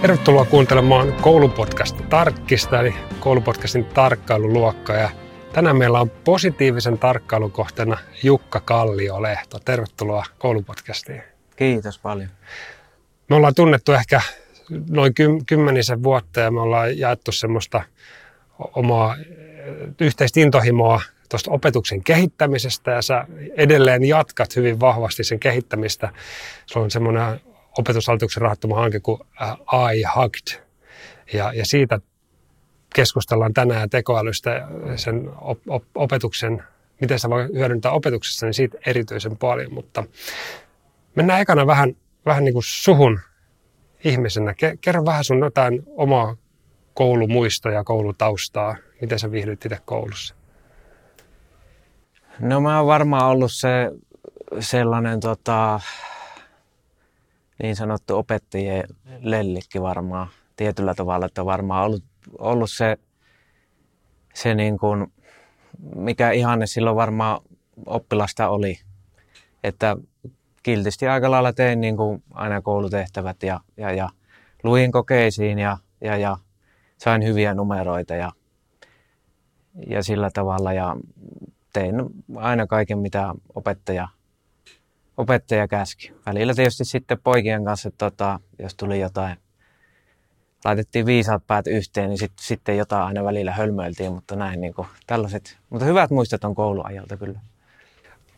Tervetuloa kuuntelemaan koulupodcasta Tarkkista, eli koulupodcastin tarkkailuluokka. Ja tänään meillä on positiivisen tarkkailukohteena Jukka Kallio-Lehto. Tervetuloa koulupodcastiin. Kiitos paljon. Me ollaan tunnettu ehkä noin kymmenisen vuotta ja me ollaan jaettu semmoista omaa yhteistä intohimoa tuosta opetuksen kehittämisestä ja sä edelleen jatkat hyvin vahvasti sen kehittämistä. Se on semmoinen opetushallituksen rahoittama hanke kuin AI Hugged. Ja, ja siitä keskustellaan tänään tekoälystä sen op, op, opetuksen, miten se voi hyödyntää opetuksessa, niin siitä erityisen paljon. Mutta mennään ekana vähän, vähän niin kuin suhun ihmisenä. Kerro vähän sun jotain omaa koulumuistoja, koulutaustaa. Miten sä viihdyt itse koulussa? No mä oon varmaan ollut se sellainen tota, niin sanottu opettajien lellikki varmaan tietyllä tavalla, että varmaan ollut, ollut se, se niin kuin, mikä ihanne silloin varmaan oppilasta oli. Että kiltisti aika lailla tein niin kuin aina koulutehtävät ja, ja, ja luin kokeisiin ja, ja, ja sain hyviä numeroita ja, ja sillä tavalla ja tein aina kaiken, mitä opettaja, opettaja käski. Välillä tietysti sitten poikien kanssa, tota, jos tuli jotain, laitettiin viisaat päät yhteen, niin sit, sitten jotain aina välillä hölmöiltiin, mutta näin niin kuin, tällaiset. Mutta hyvät muistot on kouluajalta kyllä.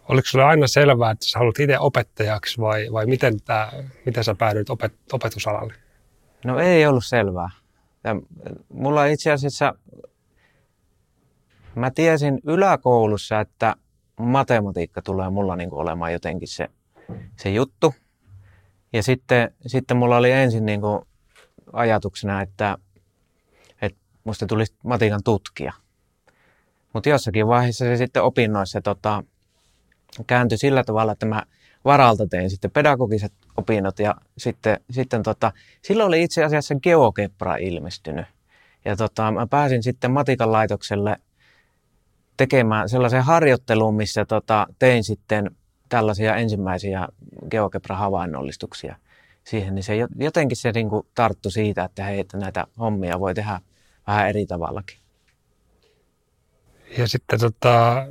Oliko sulle aina selvää, että sä haluat itse opettajaksi vai, vai miten, tää, miten sä päädyit opet, opetusalalle? No ei ollut selvää. Ja mulla itse asiassa Mä tiesin yläkoulussa, että matematiikka tulee mulla niin olemaan jotenkin se, se juttu. Ja sitten, sitten mulla oli ensin niin kuin ajatuksena, että, että musta tulisi matikan tutkija. Mutta jossakin vaiheessa se sitten opinnoissa tota, kääntyi sillä tavalla, että mä varalta tein sitten pedagogiset opinnot ja sitten, sitten tota, silloin oli itse asiassa GeoGebra ilmestynyt. Ja tota, mä pääsin sitten matikan laitokselle tekemään sellaisen harjoitteluun, missä tota, tein sitten tällaisia ensimmäisiä GeoGebra-havainnollistuksia siihen, niin se jotenkin se niin kuin tarttu siitä, että hei, että näitä hommia voi tehdä vähän eri tavallakin. Ja sitten tota,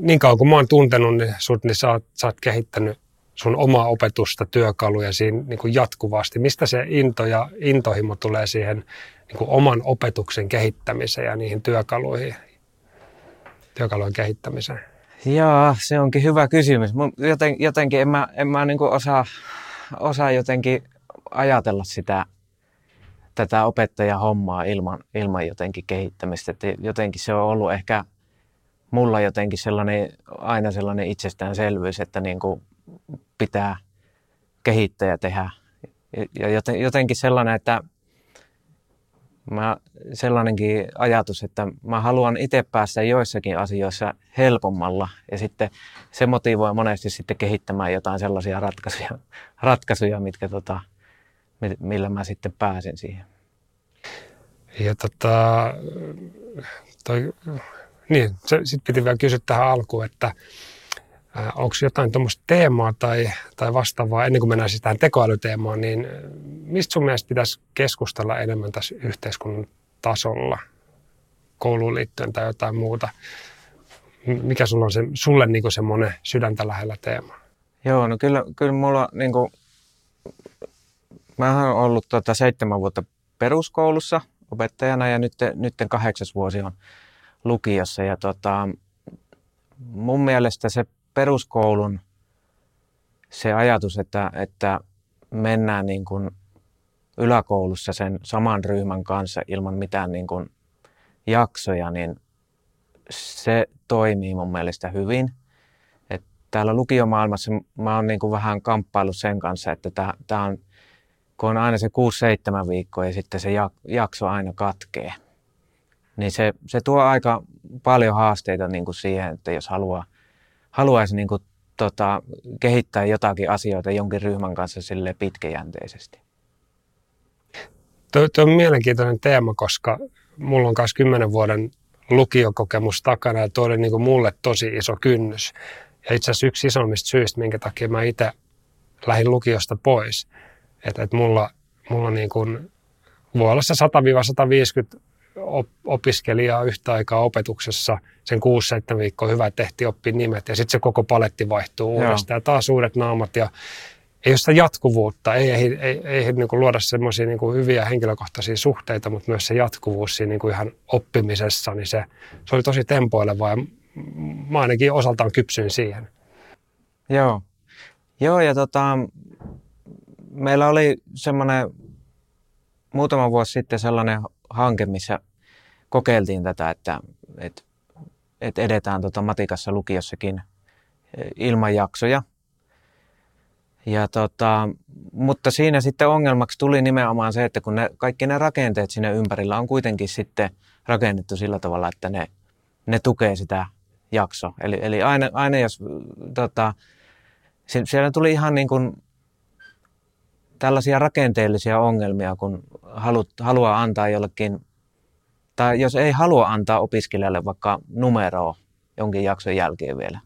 niin kauan kuin mä oon tuntenut niin sut, niin sä oot, sä oot kehittänyt sun omaa opetusta, työkaluja siinä niin kuin jatkuvasti. Mistä se into ja intohimo tulee siihen niin kuin oman opetuksen kehittämiseen ja niihin työkaluihin? Työkalujen kehittämiseen? Joo, se onkin hyvä kysymys. Joten, jotenkin en mä, en mä niin osaa, osaa jotenkin ajatella sitä, tätä opettajahommaa ilman, ilman jotenkin kehittämistä. Että jotenkin se on ollut ehkä mulla jotenkin sellainen, aina sellainen itsestäänselvyys, että niin kuin pitää kehittää ja tehdä. Ja jotenkin sellainen, että mä, sellainenkin ajatus, että mä haluan itse päästä joissakin asioissa helpommalla ja sitten se motivoi monesti sitten kehittämään jotain sellaisia ratkaisuja, ratkaisuja mitkä tota, millä mä sitten pääsen siihen. Ja tota, toi, niin, sitten piti vielä kysyä tähän alkuun, että onko jotain tuommoista teemaa tai, tai vastaavaa, ennen kuin mennään siis tähän tekoälyteemaan, niin mistä sun mielestä pitäisi keskustella enemmän tässä yhteiskunnan tasolla, kouluun liittyen tai jotain muuta? Mikä sulla on se, sulle niin semmoinen sydäntä lähellä teema? Joo, no kyllä, kyllä mulla niin kuin, mä olen ollut tota seitsemän vuotta peruskoulussa opettajana ja nyt, nyt kahdeksas vuosi on lukiossa ja tota, mun mielestä se peruskoulun se ajatus, että, että mennään niin kuin yläkoulussa sen saman ryhmän kanssa ilman mitään niin kuin jaksoja, niin se toimii mun mielestä hyvin. Et täällä lukiomaailmassa mä oon niin kuin vähän kamppailu sen kanssa, että tämä on, kun on aina se 6-7 viikkoa ja sitten se jakso aina katkee, niin se, se tuo aika paljon haasteita niin kuin siihen, että jos haluaa – haluaisi niin kuin, tota, kehittää jotakin asioita jonkin ryhmän kanssa sille pitkäjänteisesti. Tuo, tuo on mielenkiintoinen teema, koska mulla on myös kymmenen vuoden lukiokokemus takana ja tuo oli niin kuin mulle tosi iso kynnys. Ja itse asiassa yksi isommista syistä, minkä takia mä itse lähdin lukiosta pois, että, että mulla, mulla niin kuin, voi olla se 100-150 opiskelijaa yhtä aikaa opetuksessa sen 6-7 viikkoa hyvä, että tehtiin oppia nimet ja sitten se koko paletti vaihtuu Joo. uudestaan ja taas uudet naamat ja ei ole sitä jatkuvuutta, ei, ei, ei, ei niin kuin luoda semmoisia niin kuin hyviä henkilökohtaisia suhteita, mutta myös se jatkuvuus siinä niin kuin ihan oppimisessa, niin se, se oli tosi tempoileva ja mä ainakin osaltaan kypsyin siihen. Joo, Joo ja tota, meillä oli semmoinen muutama vuosi sitten sellainen hanke, missä kokeiltiin tätä, että, että, että edetään tota matikassa lukiossakin ilman jaksoja. Ja tota, mutta siinä sitten ongelmaksi tuli nimenomaan se, että kun ne, kaikki ne rakenteet siinä ympärillä on kuitenkin sitten rakennettu sillä tavalla, että ne, ne tukee sitä jaksoa. Eli, eli aina, aina jos tota, siellä tuli ihan niin kuin tällaisia rakenteellisia ongelmia, kun halu, haluaa antaa jollekin, tai jos ei halua antaa opiskelijalle vaikka numeroa jonkin jakson jälkeen vielä,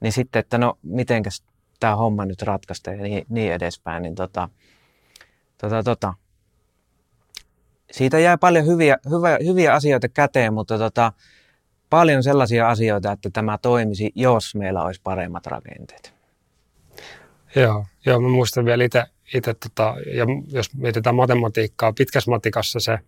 niin sitten, että no mitenkäs tämä homma nyt ratkaista ja niin, niin edespäin, niin tota, tota, tota, siitä jää paljon hyviä, hyvä, hyviä asioita käteen, mutta tota, paljon sellaisia asioita, että tämä toimisi, jos meillä olisi paremmat rakenteet. Joo, joo mä muistan vielä itse, itse tota, ja jos mietitään matematiikkaa, pitkässä matikassa se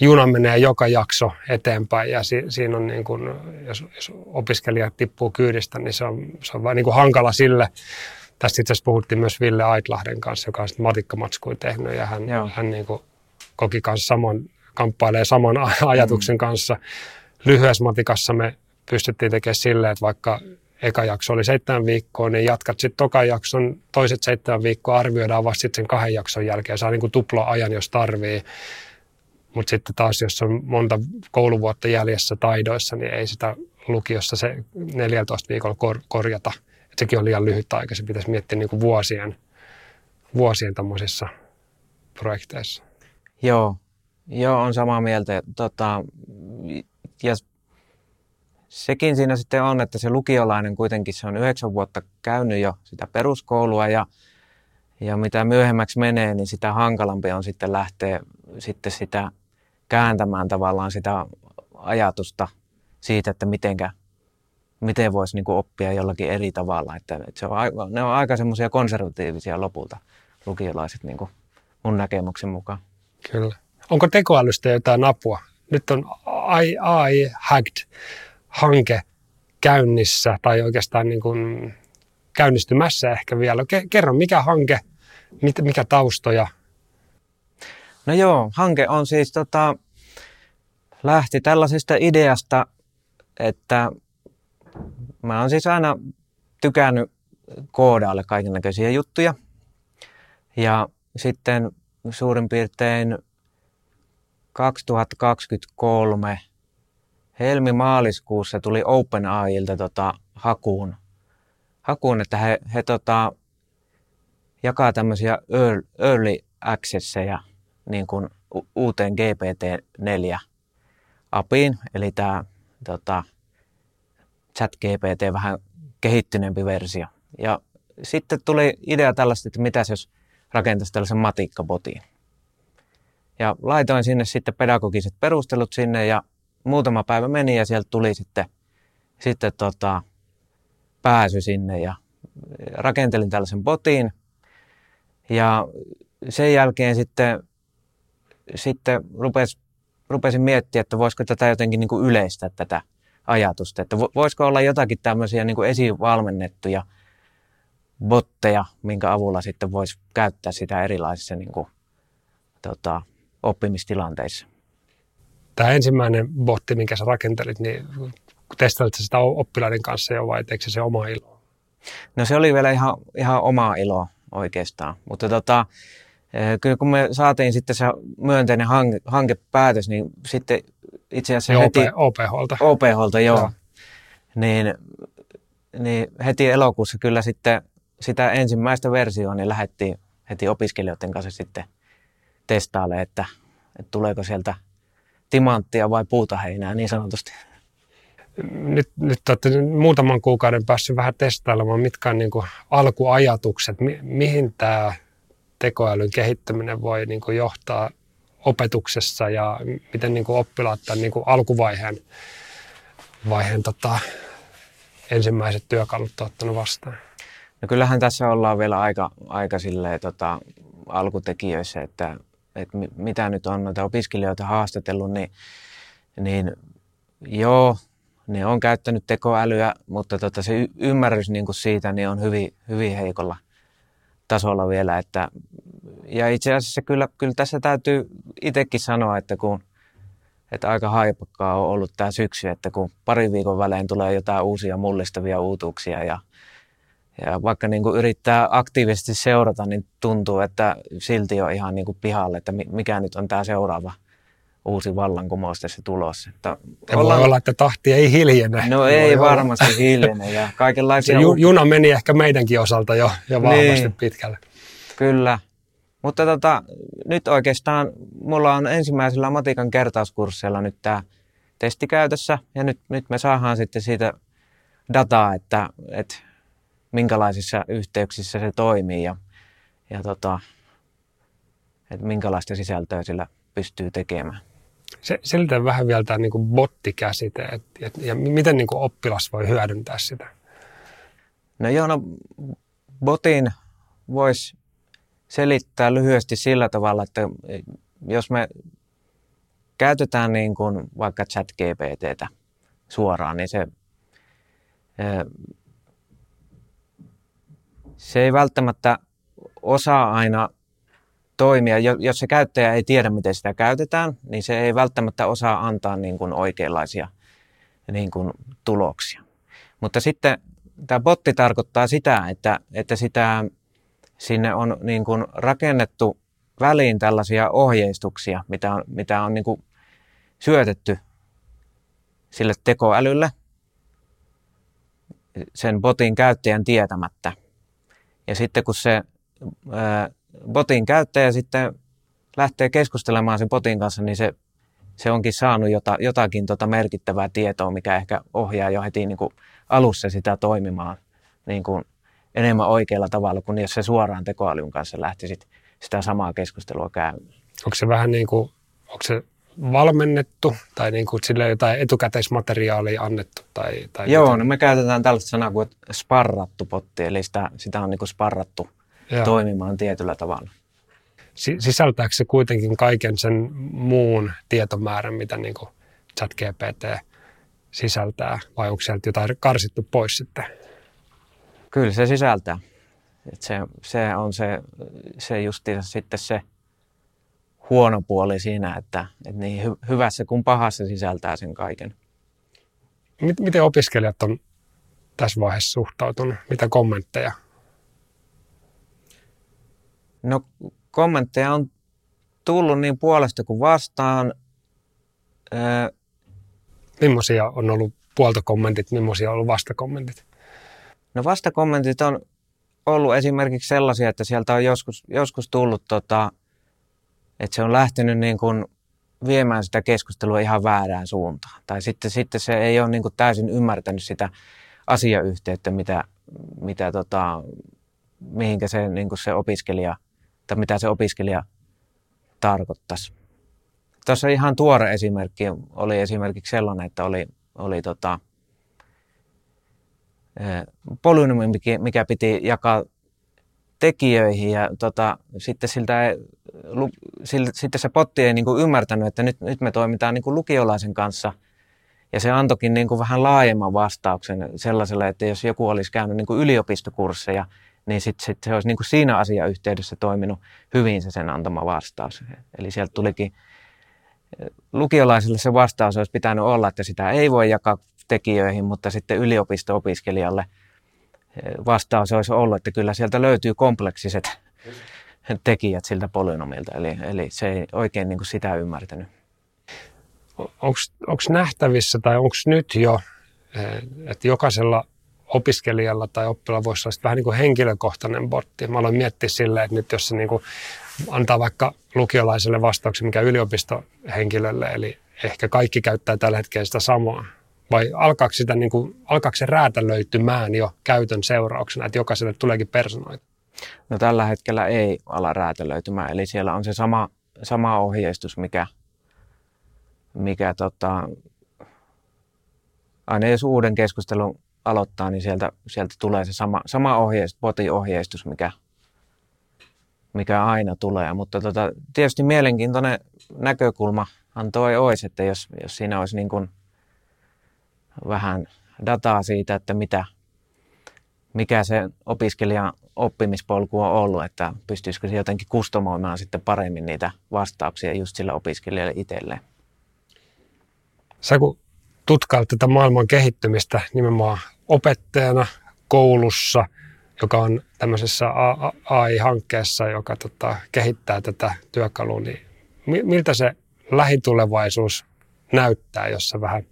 juna menee joka jakso eteenpäin ja si, siinä on niin kuin, jos, jos opiskelija tippuu kyydistä, niin se on, se on vain niin kuin hankala sille. Tästä itse asiassa puhuttiin myös Ville Aitlahden kanssa, joka on matikkamatskui tehnyt ja hän, hän niin kuin koki kanssa saman, kamppailee saman ajatuksen mm. kanssa. Lyhyessä matikassa me pystyttiin tekemään silleen, että vaikka eka jakso oli seitsemän viikkoa, niin jatkat sitten tokan jakson toiset seitsemän viikkoa, arvioidaan vasta sitten sen kahden jakson jälkeen. Saa niin kuin tupla ajan, jos tarvii. Mutta sitten taas, jos on monta kouluvuotta jäljessä taidoissa, niin ei sitä lukiossa se 14 viikolla kor- korjata. Et sekin on liian lyhyt aika. Se pitäisi miettiä niin kuin vuosien, vuosien tämmöisissä projekteissa. Joo, Joo, on samaa mieltä. Tota, ja sekin siinä sitten on, että se lukiolainen kuitenkin se on yhdeksän vuotta käynyt jo sitä peruskoulua ja, ja mitä myöhemmäksi menee, niin sitä hankalampi on sitten lähteä sitten sitä kääntämään tavallaan sitä ajatusta siitä, että mitenkä, miten voisi niin oppia jollakin eri tavalla. Että, että se on, ne on aika semmoisia konservatiivisia lopulta lukiolaiset niin kuin mun näkemyksen mukaan. Kyllä. Onko tekoälystä jotain apua? Nyt on AI, AI hacked hanke käynnissä tai oikeastaan niin kuin käynnistymässä ehkä vielä. Kerro, mikä hanke, mikä taustoja? No joo, hanke on siis tota, lähti tällaisesta ideasta, että mä oon siis aina tykännyt koodaalle kaiken näköisiä juttuja. Ja sitten suurin piirtein 2023 helmi-maaliskuussa tuli OpenAIlta tota, hakuun, hakuun, että he, he tota, jakaa tämmöisiä early accesseja niin kuin uuteen GPT-4 apiin, eli tämä tota, chat GPT vähän kehittyneempi versio. Ja sitten tuli idea tällaista, että mitä jos rakentaisi tällaisen matikkabotiin. Ja laitoin sinne sitten pedagogiset perustelut sinne ja muutama päivä meni ja sieltä tuli sitten, sitten tota, pääsy sinne ja rakentelin tällaisen botiin. Ja sen jälkeen sitten, sitten rupes, rupesin miettimään, että voisiko tätä jotenkin niin kuin yleistä tätä ajatusta. Että voisiko olla jotakin tämmöisiä niin kuin esivalmennettuja botteja, minkä avulla sitten voisi käyttää sitä erilaisissa niin kuin, tota, oppimistilanteissa tämä ensimmäinen botti, minkä sä rakentelit, niin testailit sitä oppilaiden kanssa jo vai teikö se oma ilo? No se oli vielä ihan, ihan oma ilo oikeastaan, mutta tota, eh, kyllä kun me saatiin sitten se myönteinen hanke, hankepäätös, niin sitten itse asiassa heti... OPHlta. OPHlta, joo. joo. Niin, niin heti elokuussa kyllä sitten sitä ensimmäistä versioa niin lähdettiin heti opiskelijoiden kanssa sitten testaalle, että, että tuleeko sieltä timanttia vai puutaheinää niin sanotusti? Nyt, nyt olette muutaman kuukauden päässyt vähän testailemaan, mitkä on niin kuin alkuajatukset, mi, mihin tämä tekoälyn kehittäminen voi niin kuin johtaa opetuksessa ja miten niin kuin oppilaat tämän niin kuin alkuvaiheen vaiheen, tota, ensimmäiset työkalut ottanut vastaan? No kyllähän tässä ollaan vielä aika, aika silleen, tota, alkutekijöissä, että, että mitä nyt on noita opiskelijoita haastatellut, niin, niin joo, ne on käyttänyt tekoälyä, mutta tota, se ymmärrys niin kuin siitä niin on hyvin, hyvin heikolla tasolla vielä. Että, ja itse asiassa kyllä, kyllä tässä täytyy itsekin sanoa, että kun että aika haipakkaa on ollut tämä syksy, että kun parin viikon välein tulee jotain uusia mullistavia uutuuksia ja, ja vaikka niin kuin yrittää aktiivisesti seurata, niin tuntuu, että silti on ihan niin kuin pihalle, että mikä nyt on tämä seuraava uusi vallankumous tässä tulossa. Että ja ollaan... voi olla, että tahti ei hiljene. No ei voi varmasti olla. hiljene. Ja kaikenlaisia... Se ju, juna meni ehkä meidänkin osalta jo, jo vahvasti niin. pitkälle. Kyllä. Mutta tota, nyt oikeastaan mulla on ensimmäisellä matikan kertauskursseilla nyt tämä testi käytössä ja nyt, nyt me saadaan sitten siitä dataa, että, että minkälaisissa yhteyksissä se toimii ja, ja tota, että minkälaista sisältöä sillä pystyy tekemään. Se, selitä vähän vielä tämä niin bottikäsite et, et, ja miten niin kuin oppilas voi hyödyntää sitä? No joo, no botin voisi selittää lyhyesti sillä tavalla, että jos me käytetään niin kuin vaikka chat GPTtä suoraan, niin se, se ei välttämättä osaa aina toimia. Jos se käyttäjä ei tiedä, miten sitä käytetään, niin se ei välttämättä osaa antaa niin kuin oikeanlaisia niin kuin tuloksia. Mutta sitten tämä botti tarkoittaa sitä, että, että sitä sinne on niin kuin rakennettu väliin tällaisia ohjeistuksia, mitä on, mitä on niin kuin syötetty sille tekoälylle sen botin käyttäjän tietämättä. Ja sitten kun se ää, botin käyttäjä sitten lähtee keskustelemaan sen botin kanssa, niin se, se onkin saanut jota, jotakin tota merkittävää tietoa, mikä ehkä ohjaa jo heti niin kuin alussa sitä toimimaan niin kuin enemmän oikealla tavalla kuin jos se suoraan tekoälyn kanssa lähtisit sitä samaa keskustelua käymään. Onko se vähän niin kuin, onko se valmennettu tai niin kuin sille jotain etukäteismateriaalia annettu? Tai, tai Joo, no me käytetään tällaista sanaa kuin sparrattu potti, eli sitä, sitä on niin kuin sparrattu Joo. toimimaan tietyllä tavalla. Sisältääkö se kuitenkin kaiken sen muun tietomäärän, mitä niin kuin ChatGPT sisältää, vai onko sieltä jotain karsittu pois sitten? Kyllä se sisältää. Et se, se on se, se justiinsa sitten se huono puoli siinä, että, että niin hy, hyvässä kuin pahassa sisältää sen kaiken. Miten opiskelijat on tässä vaiheessa suhtautunut? Mitä kommentteja? No kommentteja on tullut niin puolesta kuin vastaan. Öö, millaisia on ollut puoltokommentit, millaisia on ollut vastakommentit? No vastakommentit on ollut esimerkiksi sellaisia, että sieltä on joskus, joskus tullut, tota, että se on lähtenyt niin kuin viemään sitä keskustelua ihan väärään suuntaan. Tai sitten, sitten se ei ole niin kuin täysin ymmärtänyt sitä asiayhteyttä, mitä, mitä tota, mihinkä se, niin kuin se opiskelija, tai mitä se opiskelija tarkoittaisi. Tuossa ihan tuore esimerkki oli esimerkiksi sellainen, että oli, oli tota, polynyymi, mikä piti jakaa tekijöihin ja tota, sitten, siltä ei, lu, siltä, sitten se potti ei niin kuin ymmärtänyt, että nyt, nyt me toimitaan niin kuin lukiolaisen kanssa ja se antokin niin kuin vähän laajemman vastauksen sellaiselle, että jos joku olisi käynyt niin kuin yliopistokursseja, niin sitten sit se olisi niin kuin siinä asiayhteydessä toiminut hyvin se sen antama vastaus. Eli sieltä tulikin lukiolaisille se vastaus olisi pitänyt olla, että sitä ei voi jakaa tekijöihin, mutta sitten yliopisto-opiskelijalle eh, vastaus olisi ollut, että kyllä sieltä löytyy kompleksiset tekijät siltä polynomilta, eli, eli se ei oikein niin kuin sitä ymmärtänyt. Onko nähtävissä tai onko nyt jo, eh, että jokaisella opiskelijalla tai oppilla voisi olla vähän niin kuin henkilökohtainen botti. Mä aloin miettiä silleen, että nyt jos se niin kuin antaa vaikka lukiolaiselle vastauksen, mikä yliopistohenkilölle, eli ehkä kaikki käyttää tällä hetkellä sitä samaa, vai alkaako, sitä, niin kuin, alkaako se räätälöitymään jo käytön seurauksena, että jokaiselle tuleekin personoita? No tällä hetkellä ei ala räätälöitymään, eli siellä on se sama, sama ohjeistus, mikä, mikä tota, aina jos uuden keskustelun aloittaa, niin sieltä, sieltä tulee se sama, sama ohjeistus, potiohjeistus, mikä, mikä aina tulee. Mutta tota, tietysti mielenkiintoinen näkökulmahan toi olisi, että jos, jos siinä olisi niin kuin vähän dataa siitä, että mitä, mikä se opiskelijan oppimispolku on ollut, että pystyisikö se jotenkin kustomoimaan sitten paremmin niitä vastauksia just sillä opiskelijalle itselleen. Sä kun tutkailet tätä maailman kehittymistä nimenomaan opettajana koulussa, joka on tämmöisessä AI-hankkeessa, joka tota, kehittää tätä työkalua, niin miltä se lähitulevaisuus näyttää, jossa vähän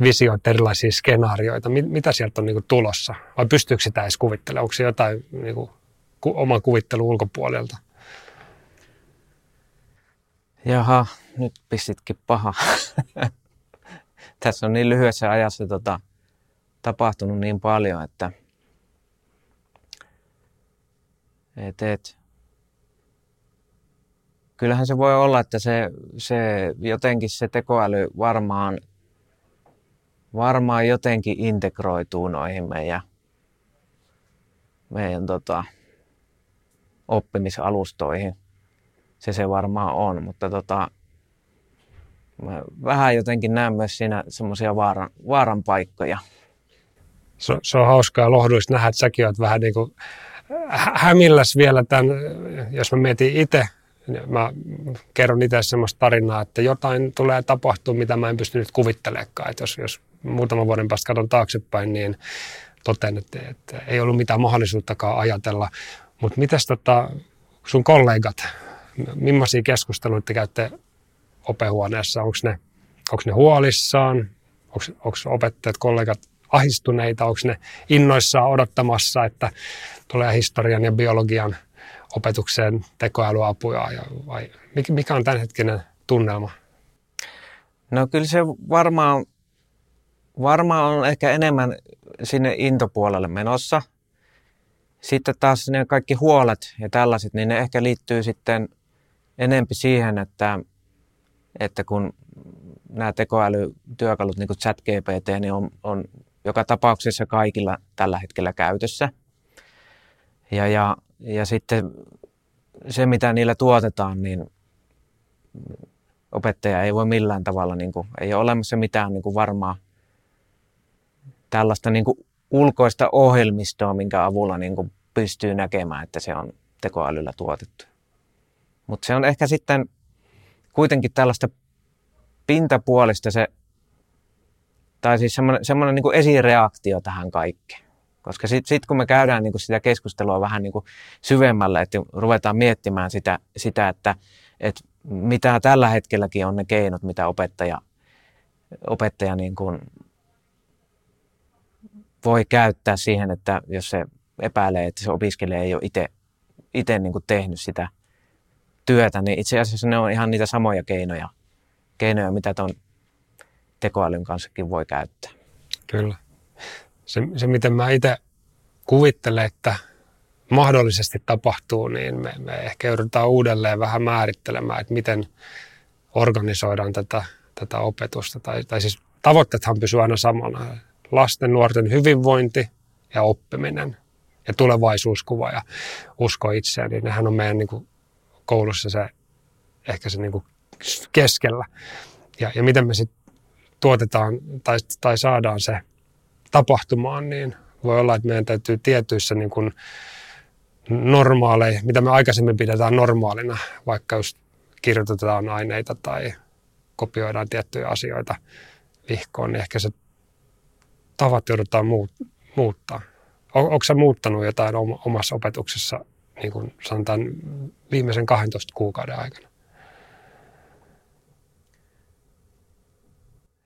visioit erilaisia skenaarioita? Mitä sieltä on niin tulossa? Vai pystyykö sitä edes kuvittelemaan? Onko se jotain niin kuin, oman kuvittelun ulkopuolelta? Jaha, nyt pistitkin paha. Tässä on niin lyhyessä ajassa tota, tapahtunut niin paljon, että et, et. kyllähän se voi olla, että se, se jotenkin se tekoäly varmaan, varmaan jotenkin integroituu noihin meidän, meidän tota, oppimisalustoihin. Se se varmaan on, mutta tota, mä vähän jotenkin näen myös siinä semmoisia vaaran, vaaran paikkoja se, se on hauskaa lohduista nähdä, että säkin olet vähän niin kuin hämilläs vielä tämän, jos mä mietin itse, mä kerron itse semmoista tarinaa, että jotain tulee tapahtua, mitä mä en pysty nyt kuvittelemaan. Että jos, jos muutaman vuoden päästä katson taaksepäin, niin toten, että, että ei ollut mitään mahdollisuuttakaan ajatella. Mutta mitäs tota, sun kollegat, millaisia keskusteluita käytte opehuoneessa? Onko ne, onko ne huolissaan? Onko opettajat, kollegat ahistuneita, onko ne innoissaan odottamassa, että tulee historian ja biologian opetukseen tekoälyapuja ja vai mikä on tämänhetkinen tunnelma? No kyllä se varmaan, varmaan on ehkä enemmän sinne intopuolelle menossa. Sitten taas ne kaikki huolet ja tällaiset, niin ne ehkä liittyy sitten enempi siihen, että, että kun nämä tekoälytyökalut, niin kuin ChatGPT, niin on, on joka tapauksessa kaikilla tällä hetkellä käytössä. Ja, ja, ja sitten se, mitä niillä tuotetaan, niin opettaja ei voi millään tavalla, niin kuin, ei ole olemassa mitään niin kuin varmaa tällaista niin kuin ulkoista ohjelmistoa, minkä avulla niin kuin pystyy näkemään, että se on tekoälyllä tuotettu. Mutta se on ehkä sitten kuitenkin tällaista pintapuolista se tai siis semmoinen, semmoinen niin kuin esireaktio tähän kaikkeen. Koska sitten sit kun me käydään niin kuin sitä keskustelua vähän niin kuin syvemmälle, että ruvetaan miettimään sitä, sitä että, että mitä tällä hetkelläkin on ne keinot, mitä opettaja, opettaja niin kuin voi käyttää siihen, että jos se epäilee, että se opiskelija ei ole itse, niin kuin tehnyt sitä työtä, niin itse asiassa ne on ihan niitä samoja keinoja, keinoja mitä tuon tekoälyn kanssakin voi käyttää. Kyllä. Se, se miten mä itse kuvittelen, että mahdollisesti tapahtuu, niin me, me ehkä joudutaan uudelleen vähän määrittelemään, että miten organisoidaan tätä, tätä opetusta. Tai, tai siis tavoitteethan pysyvät aina samana. Lasten, nuorten hyvinvointi ja oppiminen ja tulevaisuuskuva ja usko itseään, niin nehän on meidän niin kuin, koulussa se ehkä se niin kuin, keskellä. Ja, ja miten me sitten tuotetaan tai, tai saadaan se tapahtumaan, niin voi olla, että meidän täytyy tietyissä niin kuin normaaleja, mitä me aikaisemmin pidetään normaalina, vaikka just kirjoitetaan aineita tai kopioidaan tiettyjä asioita vihkoon, niin ehkä se tavat joudutaan muut, muuttaa. Onko sä muuttanut jotain omassa opetuksessa, niin kuin sanotaan viimeisen 12 kuukauden aikana?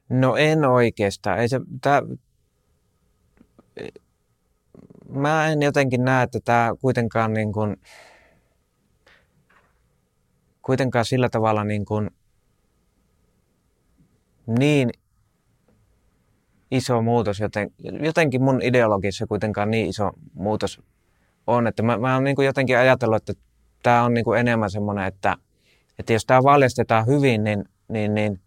No en oikeastaan. Ei se, tää, mä en jotenkin näe, että tämä kuitenkaan niin kuin, kuitenkaan sillä tavalla niin, kuin, niin iso muutos, joten, jotenkin mun ideologiassa kuitenkaan niin iso muutos on. Että mä, mä oon niin kuin jotenkin ajatellut, että tämä on niin kuin enemmän semmoinen, että, että jos tämä valjastetaan hyvin, niin, niin, niin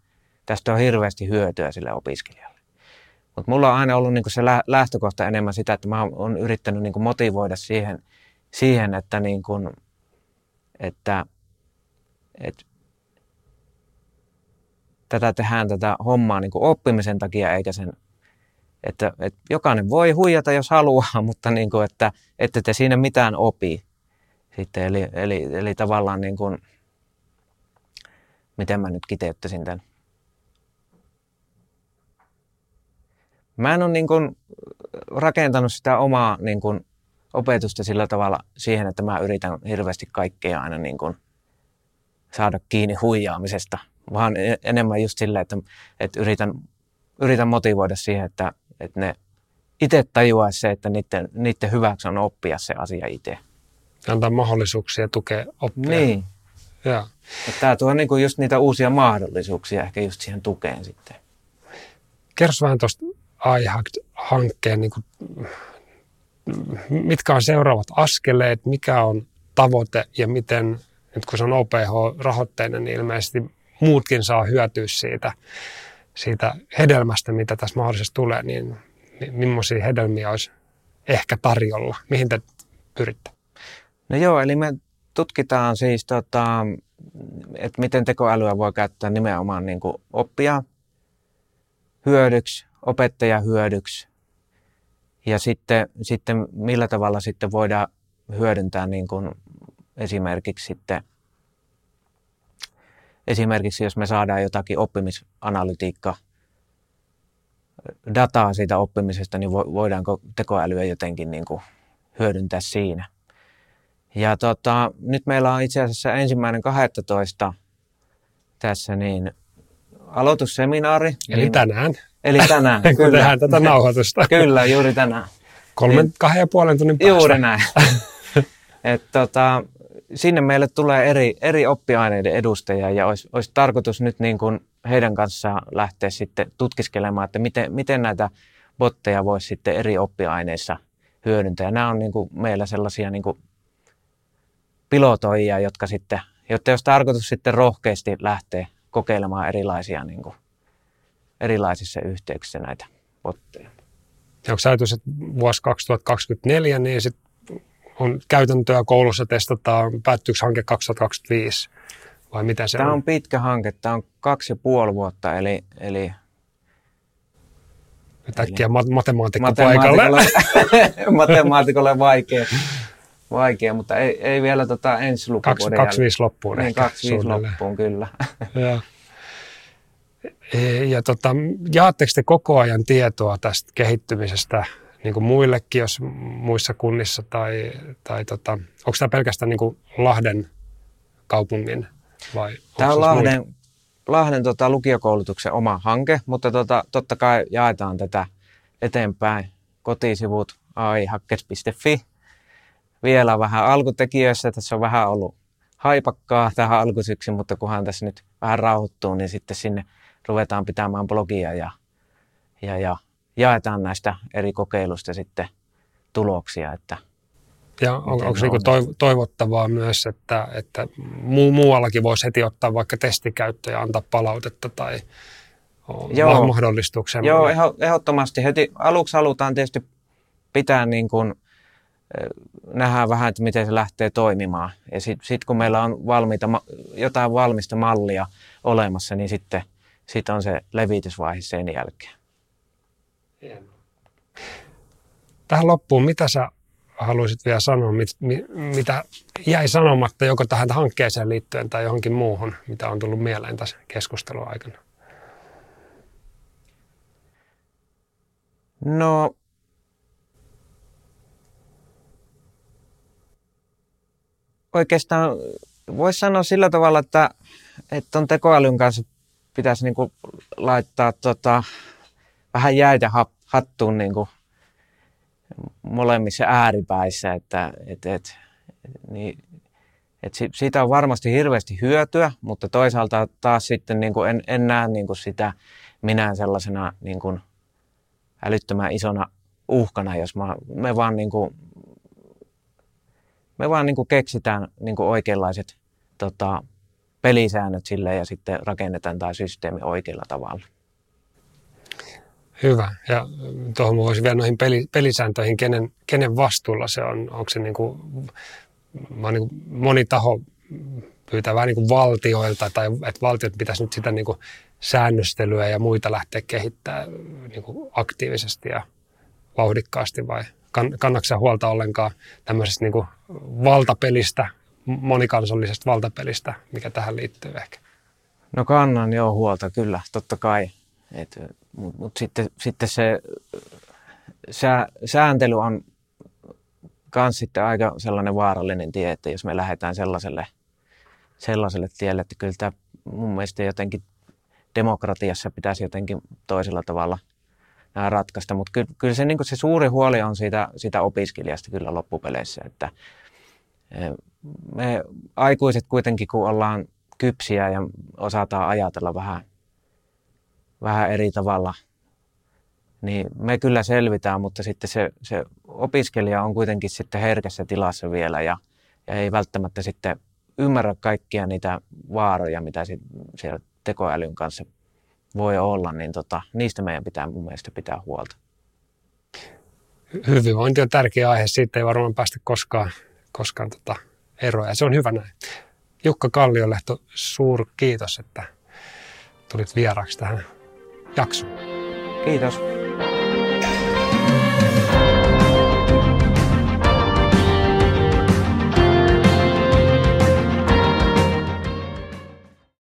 tästä on hirveästi hyötyä sille opiskelijalle. Mutta mulla on aina ollut niin kuin se lähtökohta enemmän sitä, että mä oon yrittänyt niin kuin motivoida siihen, siihen että, niin kuin, että, että tätä tehdään tätä hommaa niin kuin oppimisen takia eikä sen että, että jokainen voi huijata, jos haluaa, mutta niin kuin, että ette te siinä mitään opi. Sitten, eli, eli, eli tavallaan niin kuin, miten mä nyt kiteyttäisin tämän. Mä en ole niin kuin rakentanut sitä omaa niin kuin opetusta sillä tavalla siihen, että mä yritän hirveästi kaikkea aina niin kuin saada kiinni huijaamisesta, vaan e-, enemmän just sillä, että, että yritän, yritän motivoida siihen, että, että ne itse tajuaisi se, että niiden, niiden hyväksi on oppia se asia itse. Antaa mahdollisuuksia tukea oppia. Niin. Ja. Tämä tuo niinku just niitä uusia mahdollisuuksia ehkä just siihen tukeen sitten. Kerros vähän tuosta iHack-hankkeen, niin kuin, mitkä on seuraavat askeleet, mikä on tavoite ja miten, nyt kun se on OPH-rahoitteinen, niin ilmeisesti muutkin saa hyötyä siitä siitä hedelmästä, mitä tässä mahdollisesti tulee, niin millaisia hedelmiä olisi ehkä tarjolla? Mihin te pyritte? No joo, eli me tutkitaan siis, tota, että miten tekoälyä voi käyttää nimenomaan niin kuin oppia hyödyksi, opettaja hyödyksi ja sitten, sitten millä tavalla sitten voidaan hyödyntää niin kuin esimerkiksi sitten Esimerkiksi jos me saadaan jotakin oppimisanalytiikka dataa siitä oppimisesta, niin voidaanko tekoälyä jotenkin niin kuin hyödyntää siinä. Ja tota, nyt meillä on itse asiassa ensimmäinen 12 tässä niin aloitusseminaari. Eli niin, tänään. Eli tänään, kyllä. Kun tehdään tätä nauhoitusta. kyllä, juuri tänään. Kolmen, niin, kahden ja puolen tunnin päästä. Juuri näin. Et tota, sinne meille tulee eri, eri oppiaineiden edustajia ja olisi, olisi tarkoitus nyt niin kuin heidän kanssaan lähteä sitten tutkiskelemaan, että miten, miten näitä botteja voisi sitten eri oppiaineissa hyödyntää. Ja nämä on niin kuin meillä sellaisia niin kuin pilotoijia, jotka sitten, jotta jos tarkoitus sitten rohkeasti lähteä kokeilemaan erilaisia niin kuin, erilaisissa yhteyksissä näitä botteja. Onko ajatus, että vuosi 2024, niin sitten on käytäntöä koulussa testataan, päättyykö hanke 2025 vai mitä se Tämä on? on pitkä hanke, tämä on kaksi ja puoli vuotta, eli, eli Äkkiä eli, matemaatikko paikalle. matemaatikolle vaikea, vaikea, mutta ei, ei vielä tota ensi lukuvuoden 25 loppuun niin, 25 loppuun, kyllä. ja, ja tota, jaatteko te koko ajan tietoa tästä kehittymisestä niin kuin muillekin, jos muissa kunnissa tai, tai tota, onko tämä pelkästään niin kuin Lahden kaupungin vai? Tämä on Lahden, Lahden tota, lukiokoulutuksen oma hanke, mutta tota, totta kai jaetaan tätä eteenpäin. Kotisivut aihakkes.fi. Vielä vähän alkutekijöissä, tässä on vähän ollut haipakkaa tähän alkusyksyn, mutta kunhan tässä nyt vähän rauhoittuu, niin sitten sinne ruvetaan pitämään blogia ja, ja, ja jaetaan näistä eri kokeilusta sitten tuloksia. Että ja on, onko se niinku toivottavaa myös, että, että muu, muuallakin voisi heti ottaa vaikka testikäyttöä ja antaa palautetta tai Joo, mahdollistuksen? Joo, ehdottomasti. Heti aluksi halutaan tietysti pitää niin kuin, nähdä vähän, että miten se lähtee toimimaan. Ja sitten sit kun meillä on valmiita, jotain valmista mallia olemassa, niin sitten sit on se levitysvaihe sen jälkeen. Hienoa. Tähän loppuun, mitä sä haluaisit vielä sanoa, mit, mit, mitä jäi sanomatta joko tähän hankkeeseen liittyen tai johonkin muuhun, mitä on tullut mieleen tässä keskustelun aikana? No, oikeastaan voisi sanoa sillä tavalla, että, että tekoälyn kanssa pitäisi niin laittaa tota, vähän jäitä hattuun niin kuin molemmissa ääripäissä, että et, et, niin, et siitä on varmasti hirveästi hyötyä, mutta toisaalta taas sitten niin kuin en, en näe niin kuin sitä minä sellaisena niin kuin älyttömän isona uhkana, jos mä, me vaan niin kuin me vaan niin kuin keksitään niin kuin oikeanlaiset tota, pelisäännöt sille ja sitten rakennetaan tämä systeemi oikealla tavalla. Hyvä. Ja tuohon voisin vielä noihin pelisääntöihin, kenen, kenen vastuulla se on. Onko se niin kuin, niin kuin moni taho pyytää vähän niin kuin valtioilta, tai että valtiot pitäisi nyt sitä niin kuin säännöstelyä ja muita lähteä kehittämään niin kuin aktiivisesti ja vauhdikkaasti, vai kannaksa huolta ollenkaan tämmöisestä niin kuin valtapelistä, monikansallisesta valtapelistä, mikä tähän liittyy ehkä? No kannan jo huolta, kyllä, totta kai. Mutta mut sitten, sitten se sää, sääntely on myös sitten aika sellainen vaarallinen tie, että jos me lähdetään sellaiselle, sellaiselle tielle, että kyllä tämä mun mielestä jotenkin demokratiassa pitäisi jotenkin toisella tavalla nämä ratkaista, mutta kyllä, kyllä se, niin se suuri huoli on siitä, siitä opiskelijasta kyllä loppupeleissä, että me aikuiset kuitenkin, kun ollaan kypsiä ja osataan ajatella vähän, vähän eri tavalla, niin me kyllä selvitään, mutta sitten se, se opiskelija on kuitenkin sitten herkässä tilassa vielä ja, ja ei välttämättä sitten ymmärrä kaikkia niitä vaaroja, mitä sit siellä tekoälyn kanssa voi olla, niin tota, niistä meidän pitää mun mielestä pitää huolta. Hyvinvointi on tärkeä aihe, siitä ei varmaan päästä koskaan, koskaan tota eroa ja se on hyvä näin. Jukka Kalliolehto, suur kiitos, että tulit vieraaksi tähän jaksoon. Kiitos.